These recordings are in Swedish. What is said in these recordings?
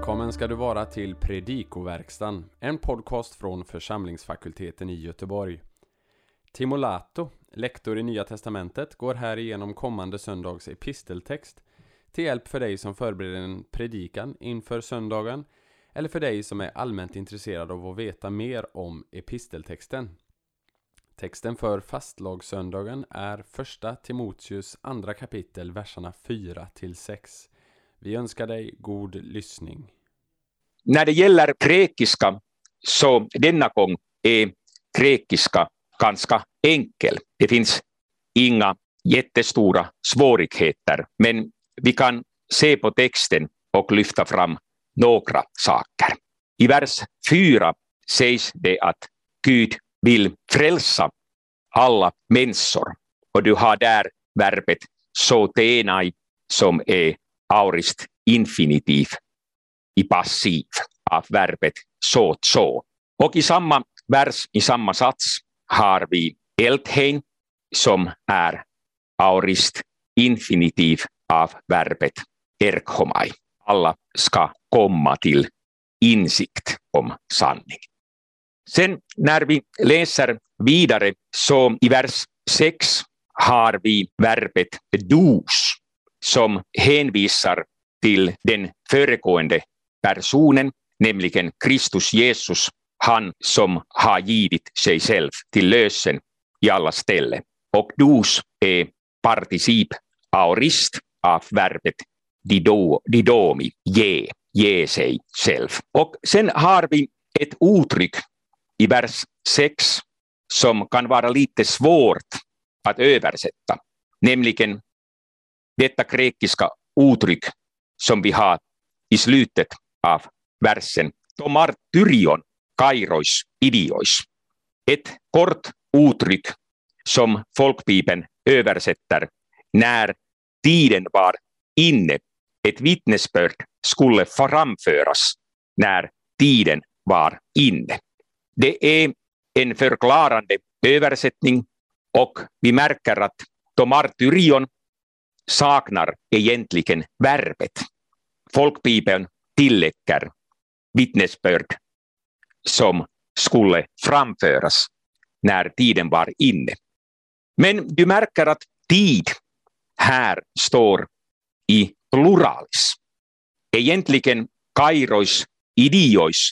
Välkommen ska du vara till Predikoverkstan, en podcast från församlingsfakulteten i Göteborg. Timo Lato, lektor i Nya Testamentet, går här igenom kommande söndags episteltext till hjälp för dig som förbereder en predikan inför söndagen eller för dig som är allmänt intresserad av att veta mer om episteltexten. Texten för fastlagssöndagen är första Timoteus andra kapitel, verserna 4 till 6. Vi önskar dig god lyssning. När det gäller grekiska så denna gång är grekiska ganska enkel. Det finns inga jättestora svårigheter, men vi kan se på texten och lyfta fram några saker. I vers 4 sägs det att Gud vill frälsa alla människor och du har där verbet sotenai som är aurist infinitiv i passiv av verbet så så. Och i samma vers, i samma sats, har vi eldheim som är aurist infinitiv av verbet erkomai. Alla ska komma till insikt om sanning. Sen när vi läser vidare så i vers 6 har vi verbet dos som hänvisar till den föregående personen, nämligen Kristus Jesus, han som har givit sig själv till lösen i alla ställen. Och dos är particip aorist av verbet dido, didomi, ge, ge sig själv. Och sen har vi ett uttryck i vers 6 som kan vara lite svårt att översätta, nämligen detta grekiska uttryck som vi har i slutet av versen. Tomartyrion kairois idiois. Ett kort uttryck som folkbibeln översätter när tiden var inne. Ett vittnesbörd skulle framföras när tiden var inne. Det är en förklarande översättning och vi märker att tomartyrion saknar egentligen verbet. Folkbibeln tillägger vittnesbörd som skulle framföras när tiden var inne. Men du märker att tid här står i pluralis. Egentligen kairois idiois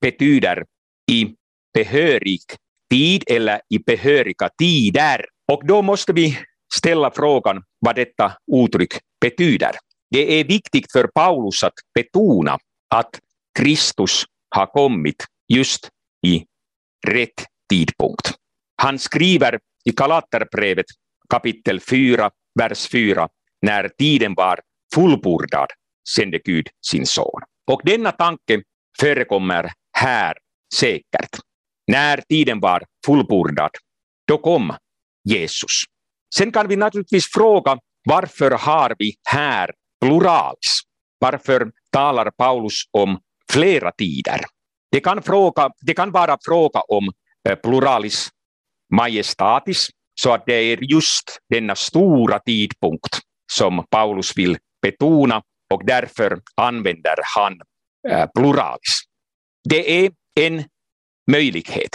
betyder i behörig tid eller i behöriga tider. Och då måste vi ställa frågan vad detta uttryck betyder. Det är viktigt för Paulus att betona att Kristus har kommit just i rätt tidpunkt. Han skriver i Galaterbrevet kapitel 4, vers 4, när tiden var fullbordad sände Gud sin son. Och denna tanke förekommer här säkert. När tiden var fullbordad, då kom Jesus. Sen kan vi naturligtvis fråga varför har vi här pluralis? Varför talar Paulus om flera tider? Det kan, fråga, det kan vara fråga om eh, pluralis majestatis, så att det är just denna stora tidpunkt som Paulus vill betona och därför använder han eh, pluralis. Det är en möjlighet.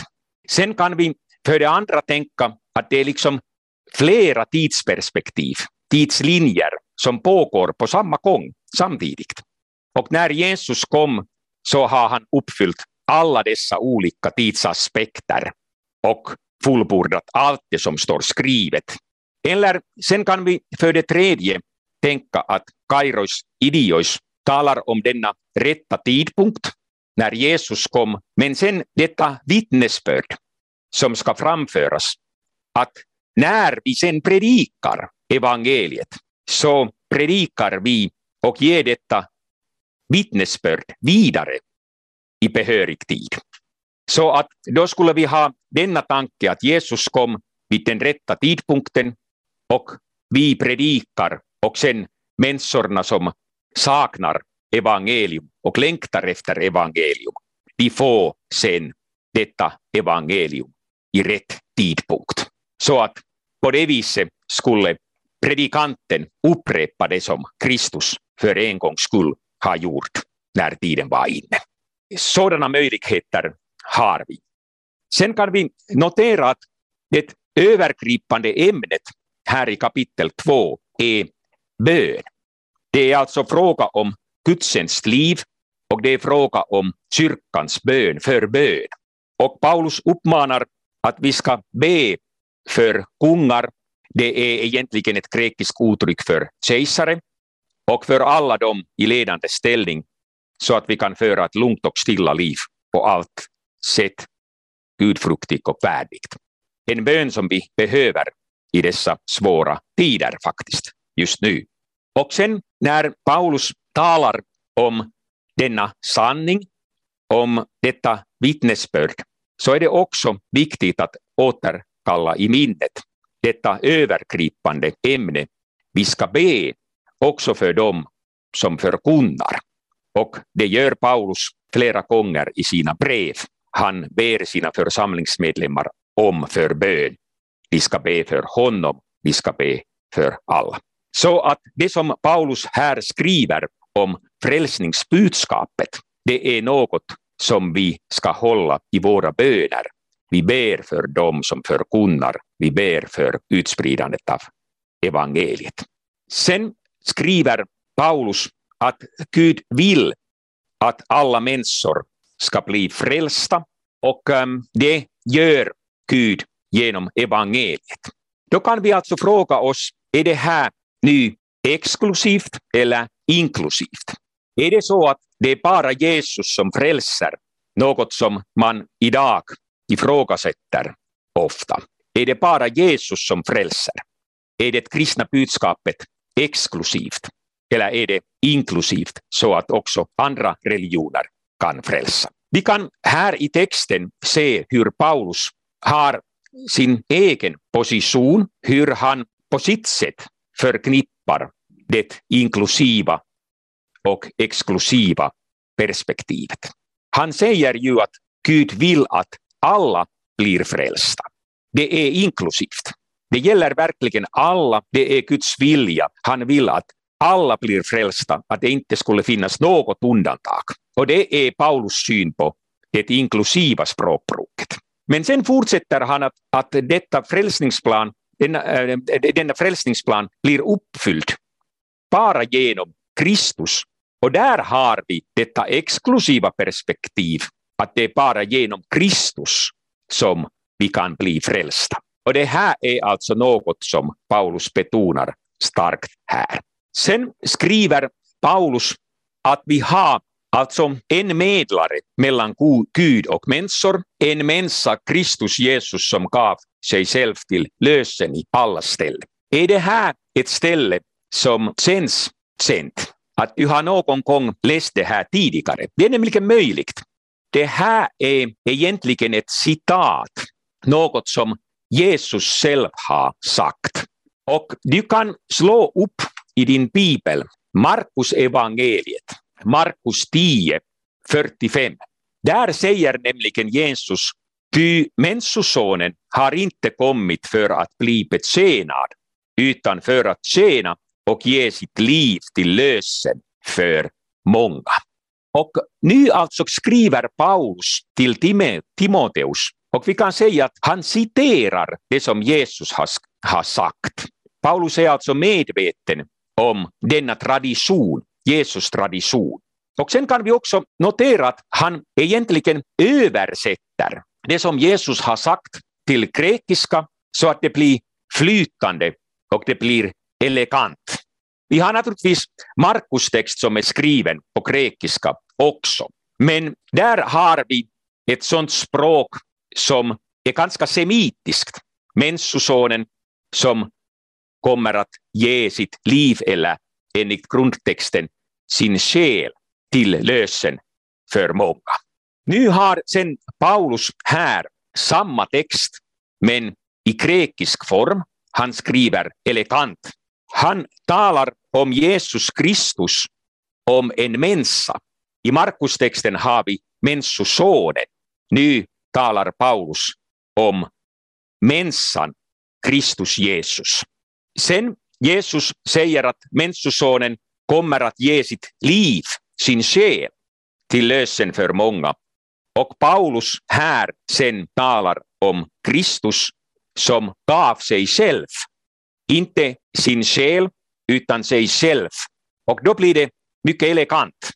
Sen kan vi för det andra tänka att det är liksom flera tidsperspektiv, tidslinjer som pågår på samma gång samtidigt. Och när Jesus kom så har han uppfyllt alla dessa olika tidsaspekter och fullbordat allt det som står skrivet. Eller sen kan vi för det tredje tänka att Kairos idiois talar om denna rätta tidpunkt när Jesus kom, men sen detta vittnesbörd som ska framföras, att när vi sen predikar evangeliet så predikar vi och ger detta vittnesbörd vidare i behörig tid. Så att då skulle vi ha denna tanke att Jesus kom vid den rätta tidpunkten och vi predikar och sen människorna som saknar evangelium och längtar efter evangelium, de får sen detta evangelium i rätt tidpunkt. Så att på det viset skulle predikanten upprepa det som Kristus för en gångs skull har gjort. när tiden var inne. Sådana möjligheter har vi. Sen kan vi notera att det övergripande ämnet här i kapitel 2 är bön. Det är alltså fråga om gudsens liv och det är fråga om kyrkans bön, för bön. Och Paulus uppmanar att vi ska be för kungar. Det är egentligen ett grekiskt uttryck för kejsare och för alla dem i ledande ställning så att vi kan föra ett lugnt och stilla liv på allt sätt, gudfruktigt och värdigt. En bön som vi behöver i dessa svåra tider faktiskt, just nu. Och sen när Paulus talar om denna sanning, om detta vittnesbörd, så är det också viktigt att åter kalla i minnet detta övergripande ämne. Vi ska be också för dem som förkunnar. Och det gör Paulus flera gånger i sina brev. Han ber sina församlingsmedlemmar om förbön. Vi ska be för honom, vi ska be för alla. Så att det som Paulus här skriver om frälsningsbudskapet, det är något som vi ska hålla i våra böner. Vi ber för dem som förkunnar, vi ber för utspridandet av evangeliet. Sen skriver Paulus att Gud vill att alla människor ska bli frälsta och ehm, det gör Gud genom evangeliet. Då kan vi alltså fråga oss, är det här nu exklusivt eller inklusivt? Är det så att det är bara Jesus som frälser, något som man idag ifrågasätter ofta? Är det bara Jesus som frälser? Är det kristna budskapet exklusivt? Eller är det inklusivt så att också andra religioner kan frälsa? Vi kan här i texten se hur Paulus har sin egen position, hur han på sitt sätt förknippar det inklusiva och exklusiva perspektivet. Han säger ju att Gud vill att alla blir frälsta. Det är inklusivt. Det gäller verkligen alla, det är Guds vilja. Han vill att alla blir frälsta, att det inte skulle finnas något undantag. Och det är Paulus syn på det inklusiva språkbruket. Men sen fortsätter han att, att detta frälsningsplan, denna, äh, eh, denna frälsningsplan blir uppfylld bara genom Kristus. Och där har vi detta exklusiva perspektiv, att det är bara genom Kristus som vi kan bli frälsta. Och det här är alltså något som Paulus betonar starkt här. Sen skriver Paulus att vi har alltså en medlare mellan Gud och människor, en människa, Kristus Jesus, som gav sig själv till lösen i alla ställen. Är det här ett ställe som känns känt? Att du har någon gång läst det här tidigare? Det är nämligen möjligt. Det här är egentligen ett citat, något som Jesus själv har sagt. Och du kan slå upp i din bibel Markus evangeliet, Markus 10, 45. Där säger nämligen Jesus, ty Människosonen har inte kommit för att bli betjänad, utan för att tjäna och ge sitt liv till lösen för många. Och nu alltså skriver Paulus till Timoteus och vi kan säga att han citerar det som Jesus har, har sagt. Paulus är alltså medveten om denna tradition, Jesus tradition. Och sen kan vi också notera att han egentligen översätter det som Jesus har sagt till grekiska så att det blir flytande och det blir elegant. Vi har naturligtvis Markus text som är skriven på grekiska också. Men där har vi ett sådant språk som är ganska semitiskt. mensusonen som kommer att ge sitt liv eller enligt grundtexten sin själ till lösen för många. Nu har sen Paulus här samma text men i grekisk form. Han skriver elegant. Han talar om Jesus Kristus, om en människa. I Markustexten har vi mensosonen. Nu talar Paulus om människan, Kristus Jesus. Sen Jesus säger att mensosonen kommer att ge sitt liv, sin själ, till lösen för många. Och Paulus här sen talar om Kristus som gav sig själv, inte sin själ, utan sig själv. Och då blir det mycket elegant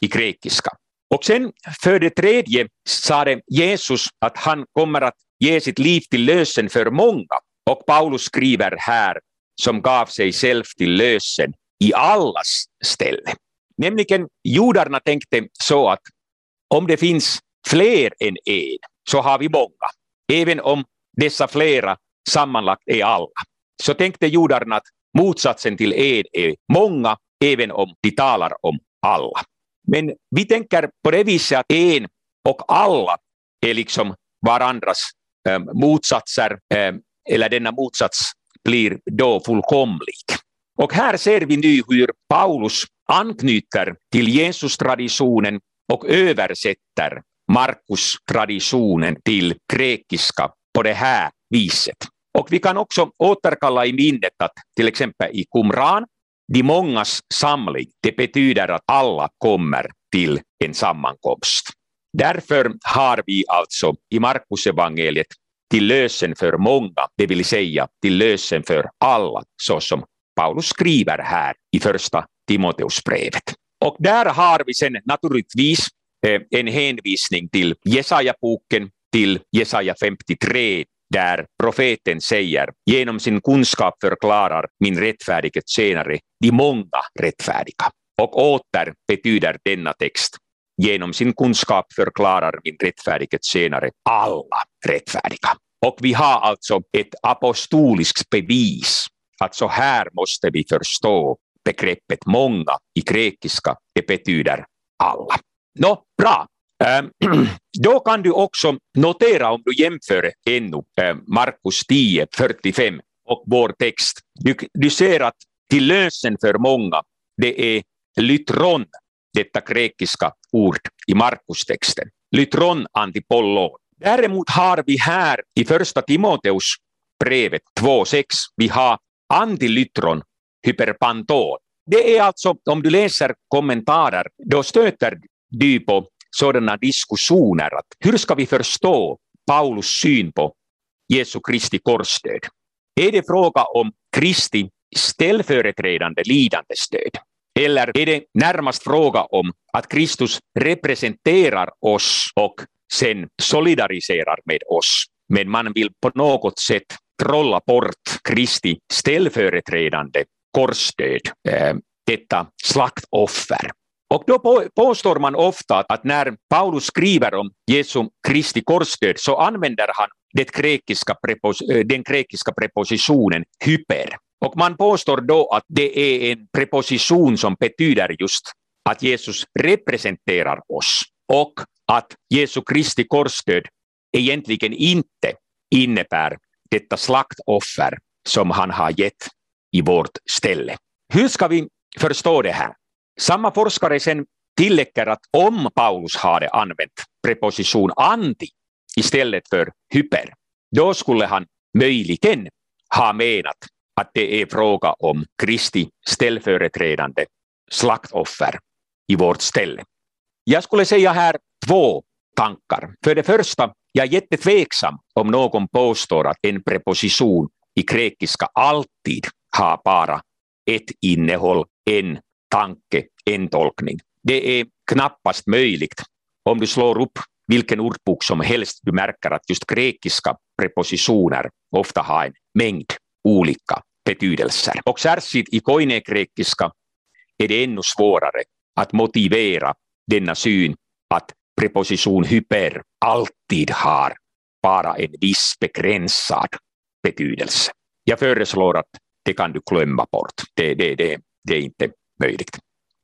i grekiska. Och sen för det tredje sa Jesus att han kommer att ge sitt liv till lösen för många. Och Paulus skriver här som gav sig själv till lösen i allas ställe. Nämligen judarna tänkte så att om det finns fler än en så har vi många. Även om dessa flera sammanlagt är alla. Så tänkte judarna att motsatsen till en är många, även om de talar om alla. Men vi tänker på det viset att en och alla är liksom varandras eh, motsatser, eh, eller denna motsats blir då fullkomlig. Och här ser vi nu hur Paulus anknyter till Jesus-traditionen och översätter Markus-traditionen till grekiska på det här viset. Och vi kan också återkalla i minnet att till exempel i Qumran, de mångas samling, det betyder att alla kommer till en sammankomst. Därför har vi alltså i Markus evangeliet till lösen för många, det vill säga till lösen för alla, så som Paulus skriver här i första Timoteusbrevet. Och där har vi sen naturligtvis eh, en hänvisning till Jesaja-boken, till Jesaja 53, där profeten säger genom sin kunskap förklarar min rättfärdighet senare de många rättfärdiga. Och åter betyder denna text genom sin kunskap förklarar min rättfärdighet senare alla rättfärdiga. Och vi har alltså ett apostoliskt bevis att så här måste vi förstå begreppet många i grekiska, det betyder alla. Nå, bra. Ähm, då kan du också notera om du jämför ännu ähm, Markus 10, 45 och vår text. Du, du ser att till lösen för många, det är lytron, detta grekiska ord i Markus-texten. Lytron antipollon. Däremot har vi här i första Timoteus brevet 2.6, vi har antilytron hyperpanton. Det är alltså, om du läser kommentarer, då stöter du på sådana diskussioner. Att hur ska vi förstå Paulus syn på Jesu Kristi korsdöd? Är det fråga om Kristi ställföreträdande lidandestöd? Eller är det närmast fråga om att Kristus representerar oss och sen solidariserar med oss? Men man vill på något sätt trolla bort Kristi ställföreträdande korsdöd, eh, detta slaktoffer. Och då påstår man ofta att när Paulus skriver om Jesu Kristi korsdöd så använder han det grekiska prepos, eh, den grekiska prepositionen hyper. Och man påstår då att det är en preposition som betyder just att Jesus representerar oss och att Jesu Kristi korsdöd egentligen inte innebär detta slaktoffer som han har gett i vårt ställe. Hur ska vi förstå det här? Samma forskare sen tillägger att om Paulus hade använt preposition anti istället för hyper, då skulle han möjligen ha menat att det är fråga om Kristi ställföreträdande slaktoffer i vårt ställe. Jag skulle säga här två tankar. För det första, jag är jättetveksam om någon påstår att en preposition i grekiska alltid har bara ett innehåll, en tanke, en tolkning. Det är knappast möjligt. Om du slår upp vilken ordbok som helst, du märker att just grekiska prepositioner ofta har en mängd olika betydelser. Och särskilt i koinegrekiska är det ännu svårare att motivera denna syn att preposition hyper alltid har bara en viss begränsad betydelse. Jag föreslår att det kan du glömma bort. Det, det, det, det är inte möjligt.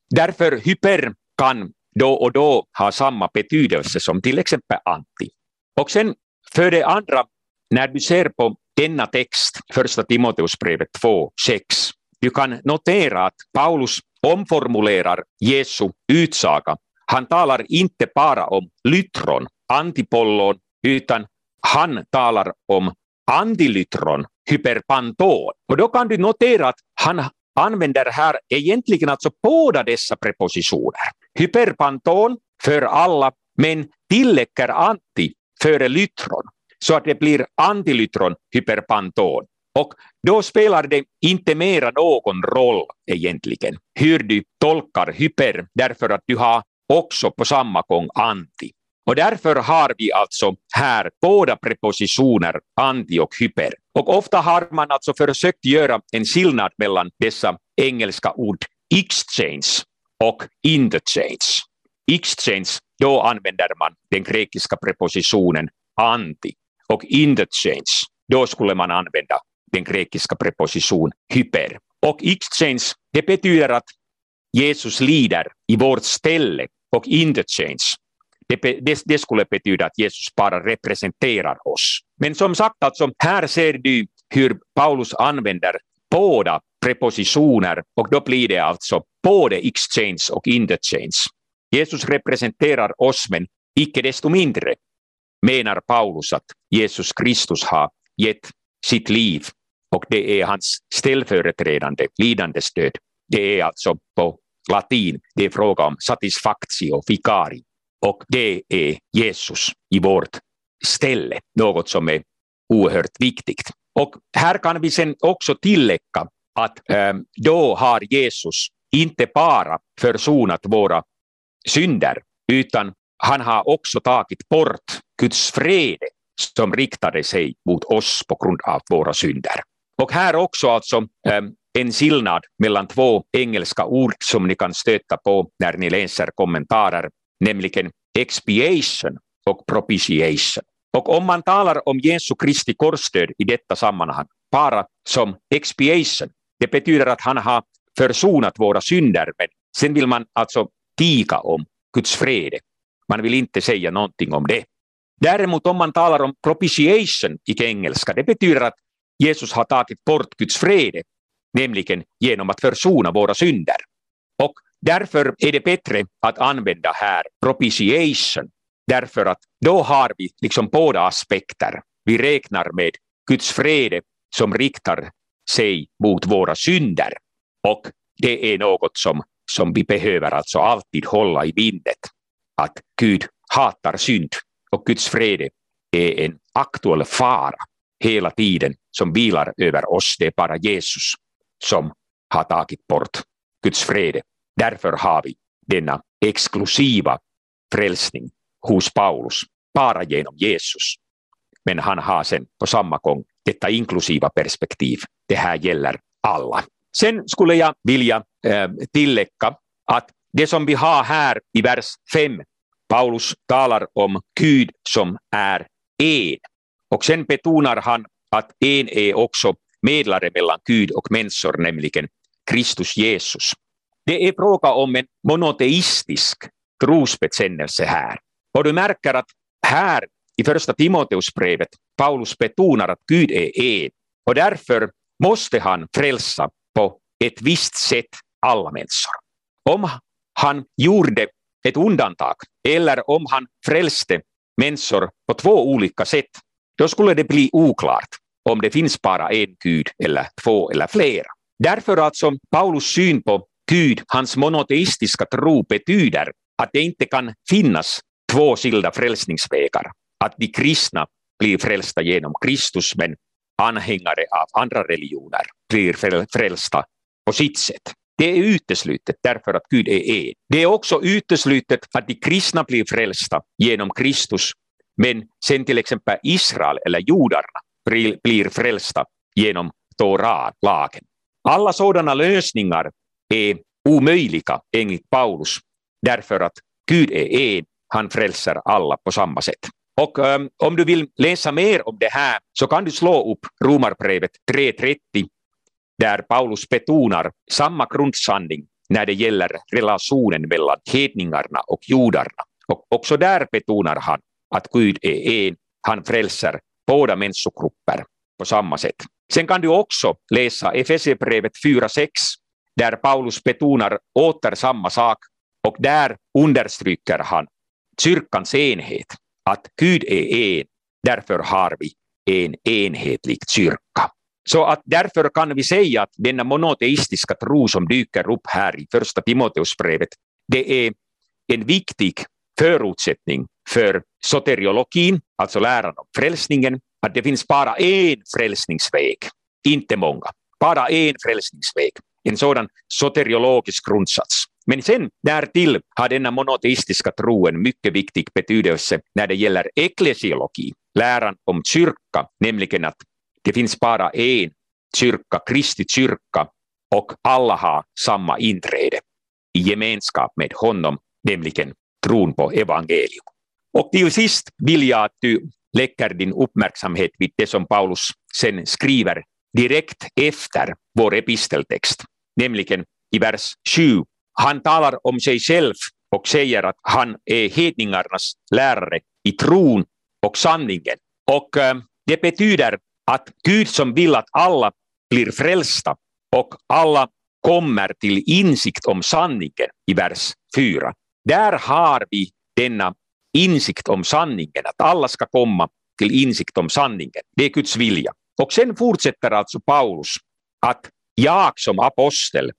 Därför hyper kan då och då ha samma betydelse som till exempel anti. Och sen för det andra, när du ser på denna text, första Timoteusbrevet 2.6, du kan notera att Paulus omformulerar Jesu utsaga. Han talar inte bara om lytron, antipollon, utan han talar om antilytron, hyperpanton. Och då kan du notera att han använder här egentligen alltså båda dessa prepositioner. Hyperpanton för alla, men tillägger anti före lytron, så att det blir antilytron hyperpanton. Och då spelar det inte mera någon roll egentligen hur du tolkar hyper, därför att du har också på samma gång anti. Och därför har vi alltså här båda prepositioner anti och hyper. Och ofta har man alltså försökt göra en skillnad mellan dessa engelska ord exchange och interchange. Exchange, då använder man den grekiska prepositionen anti. Och interchange, då skulle man använda den grekiska prepositionen hyper. Och exchange, det betyder att Jesus lider i vårt ställe och interchange, det, det, skulle betyda att Jesus bara representerar oss. Men som sagt, alltså, här ser du hur Paulus använder båda prepositioner och då blir det alltså både exchange och interchange. Jesus representerar oss men icke desto mindre menar Paulus att Jesus Kristus har gett sitt liv och det är hans ställföreträdande lidandestöd. Det är alltså på latin, det är fråga om satisfactio ficari och det är Jesus i vårt ställe, något som är oerhört viktigt. Och här kan vi sen också tillägga att eh, då har Jesus inte bara försonat våra synder, utan han har också tagit bort Guds fred som riktade sig mot oss på grund av våra synder. Och här också alltså eh, en skillnad mellan två engelska ord som ni kan stöta på när ni läser kommentarer, nämligen expiation och propitiation. Och om man talar om Jesu Kristi korsdöd i detta sammanhang, bara som expiation, det betyder att han har försonat våra synder, men sen vill man alltså tiga om Guds fred. Man vill inte säga någonting om det. Däremot om man talar om propitiation i engelska, det betyder att Jesus har tagit bort Guds fred, nämligen genom att försona våra synder. Och därför är det bättre att använda här propitiation, därför att då har vi liksom båda aspekter. Vi räknar med Guds fred som riktar sig mot våra synder. Och det är något som, som vi behöver alltså alltid hålla i minnet. Att Gud hatar synd och Guds fred är en aktuell fara hela tiden som vilar över oss. Det är bara Jesus som har tagit bort Guds fred. Därför har vi denna exklusiva frälsning hos Paulus, bara genom Jesus. Men han har sen på samma gång detta inklusiva perspektiv. Det här gäller alla. Sen skulle jag vilja äh, tillägga att det som vi har här i vers 5, Paulus talar om Gud som är en. Och sen betonar han att en är också medlare mellan Gud och människor, nämligen Kristus Jesus. Det är fråga om en monoteistisk trosbekännelse här. Och du märker att här i första Timoteusbrevet Paulus betonar att Gud är en och därför måste han frälsa på ett visst sätt alla människor. Om han gjorde ett undantag eller om han frälste människor på två olika sätt, då skulle det bli oklart om det finns bara en Gud eller två eller flera. Därför alltså Paulus syn på Gud, hans monoteistiska tro betyder att det inte kan finnas två skilda frälsningsvägar. Att de kristna blir frälsta genom Kristus men anhängare av andra religioner blir frälsta på sitt sätt. Det är uteslutet därför att Gud är en. Det är också uteslutet att de kristna blir frälsta genom Kristus men sen till exempel Israel eller judarna blir frälsta genom Torah-lagen. Alla sådana lösningar är omöjliga enligt Paulus därför att Gud är en, han frälser alla på samma sätt. Och um, om du vill läsa mer om det här så kan du slå upp Romarbrevet 3.30 där Paulus betonar samma grundsanning när det gäller relationen mellan hedningarna och judarna. Och också där betonar han att Gud är en, han frälser båda människogrupper på samma sätt. Sen kan du också läsa Efesierbrevet 4.6 där Paulus betonar åter samma sak och där understryker han kyrkans enhet, att Gud är en, därför har vi en enhetlig kyrka. Så att därför kan vi säga att denna monoteistiska tro som dyker upp här i första Timoteusbrevet, det är en viktig förutsättning för soteriologin, alltså läran om frälsningen, att det finns bara en frälsningsväg, inte många. Bara en frälsningsväg. En sådan soteriologisk grundsats. Men sen därtill har denna monoteistiska tro en mycket viktig betydelse när det gäller eklesiologi, läran om kyrka, nämligen att det finns bara en kyrka, Kristi kyrka, och alla har samma inträde i gemenskap med honom, nämligen tron på evangelium. Och till sist vill jag att du lägger din uppmärksamhet vid det som Paulus sen skriver direkt efter vår episteltext, nämligen i vers 7. Han talar om sig själv och säger att han är hedningarnas lärare i tron och sanningen. Och äh, det betyder att Gud som vill att alla blir frälsta och alla kommer till insikt om sanningen i vers 4. Där har vi denna insikt om sanningen, att alla ska komma till insikt om sanningen. Det är Guds vilja. Och sen fortsätter alltså Paulus att jag som apostel,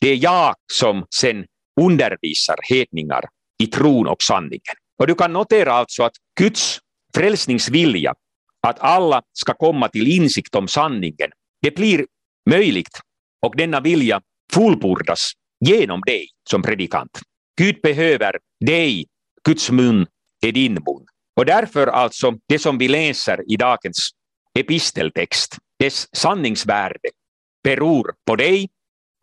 det är jag som sen undervisar hedningar i tron och sanningen. Och du kan notera alltså att Guds frälsningsvilja, att alla ska komma till insikt om sanningen, det blir möjligt och denna vilja fullbordas genom dig som predikant. Gud behöver dig, Guds mun är din mun. Och därför alltså, det som vi läser i dagens episteltext, dess sanningsvärde beror på dig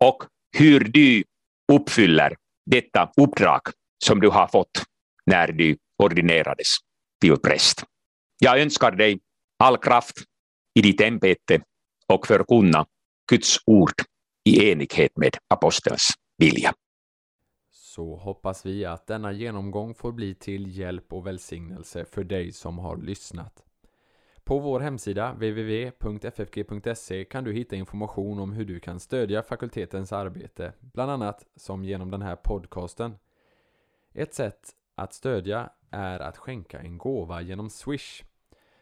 och hur du uppfyller detta uppdrag som du har fått när du ordinerades till präst. Jag önskar dig all kraft i ditt ämbete och förkunna Guds ord i enighet med apostelns vilja. Så hoppas vi att denna genomgång får bli till hjälp och välsignelse för dig som har lyssnat. På vår hemsida www.ffg.se kan du hitta information om hur du kan stödja fakultetens arbete, bland annat som genom den här podcasten. Ett sätt att stödja är att skänka en gåva genom Swish.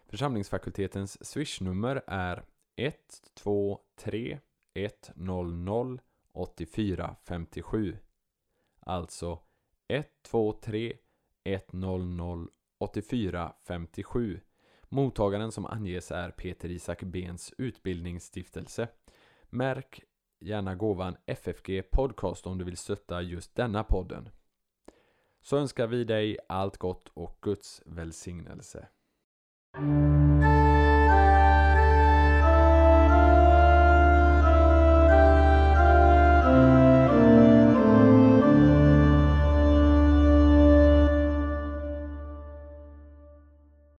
Församlingsfakultetens Swish-nummer är 123 100 8457 Alltså 123 100 8457 Mottagaren som anges är Peter Isak Bens utbildningsstiftelse. Märk gärna gåvan FFG Podcast om du vill stötta just denna podden. Så önskar vi dig allt gott och Guds välsignelse.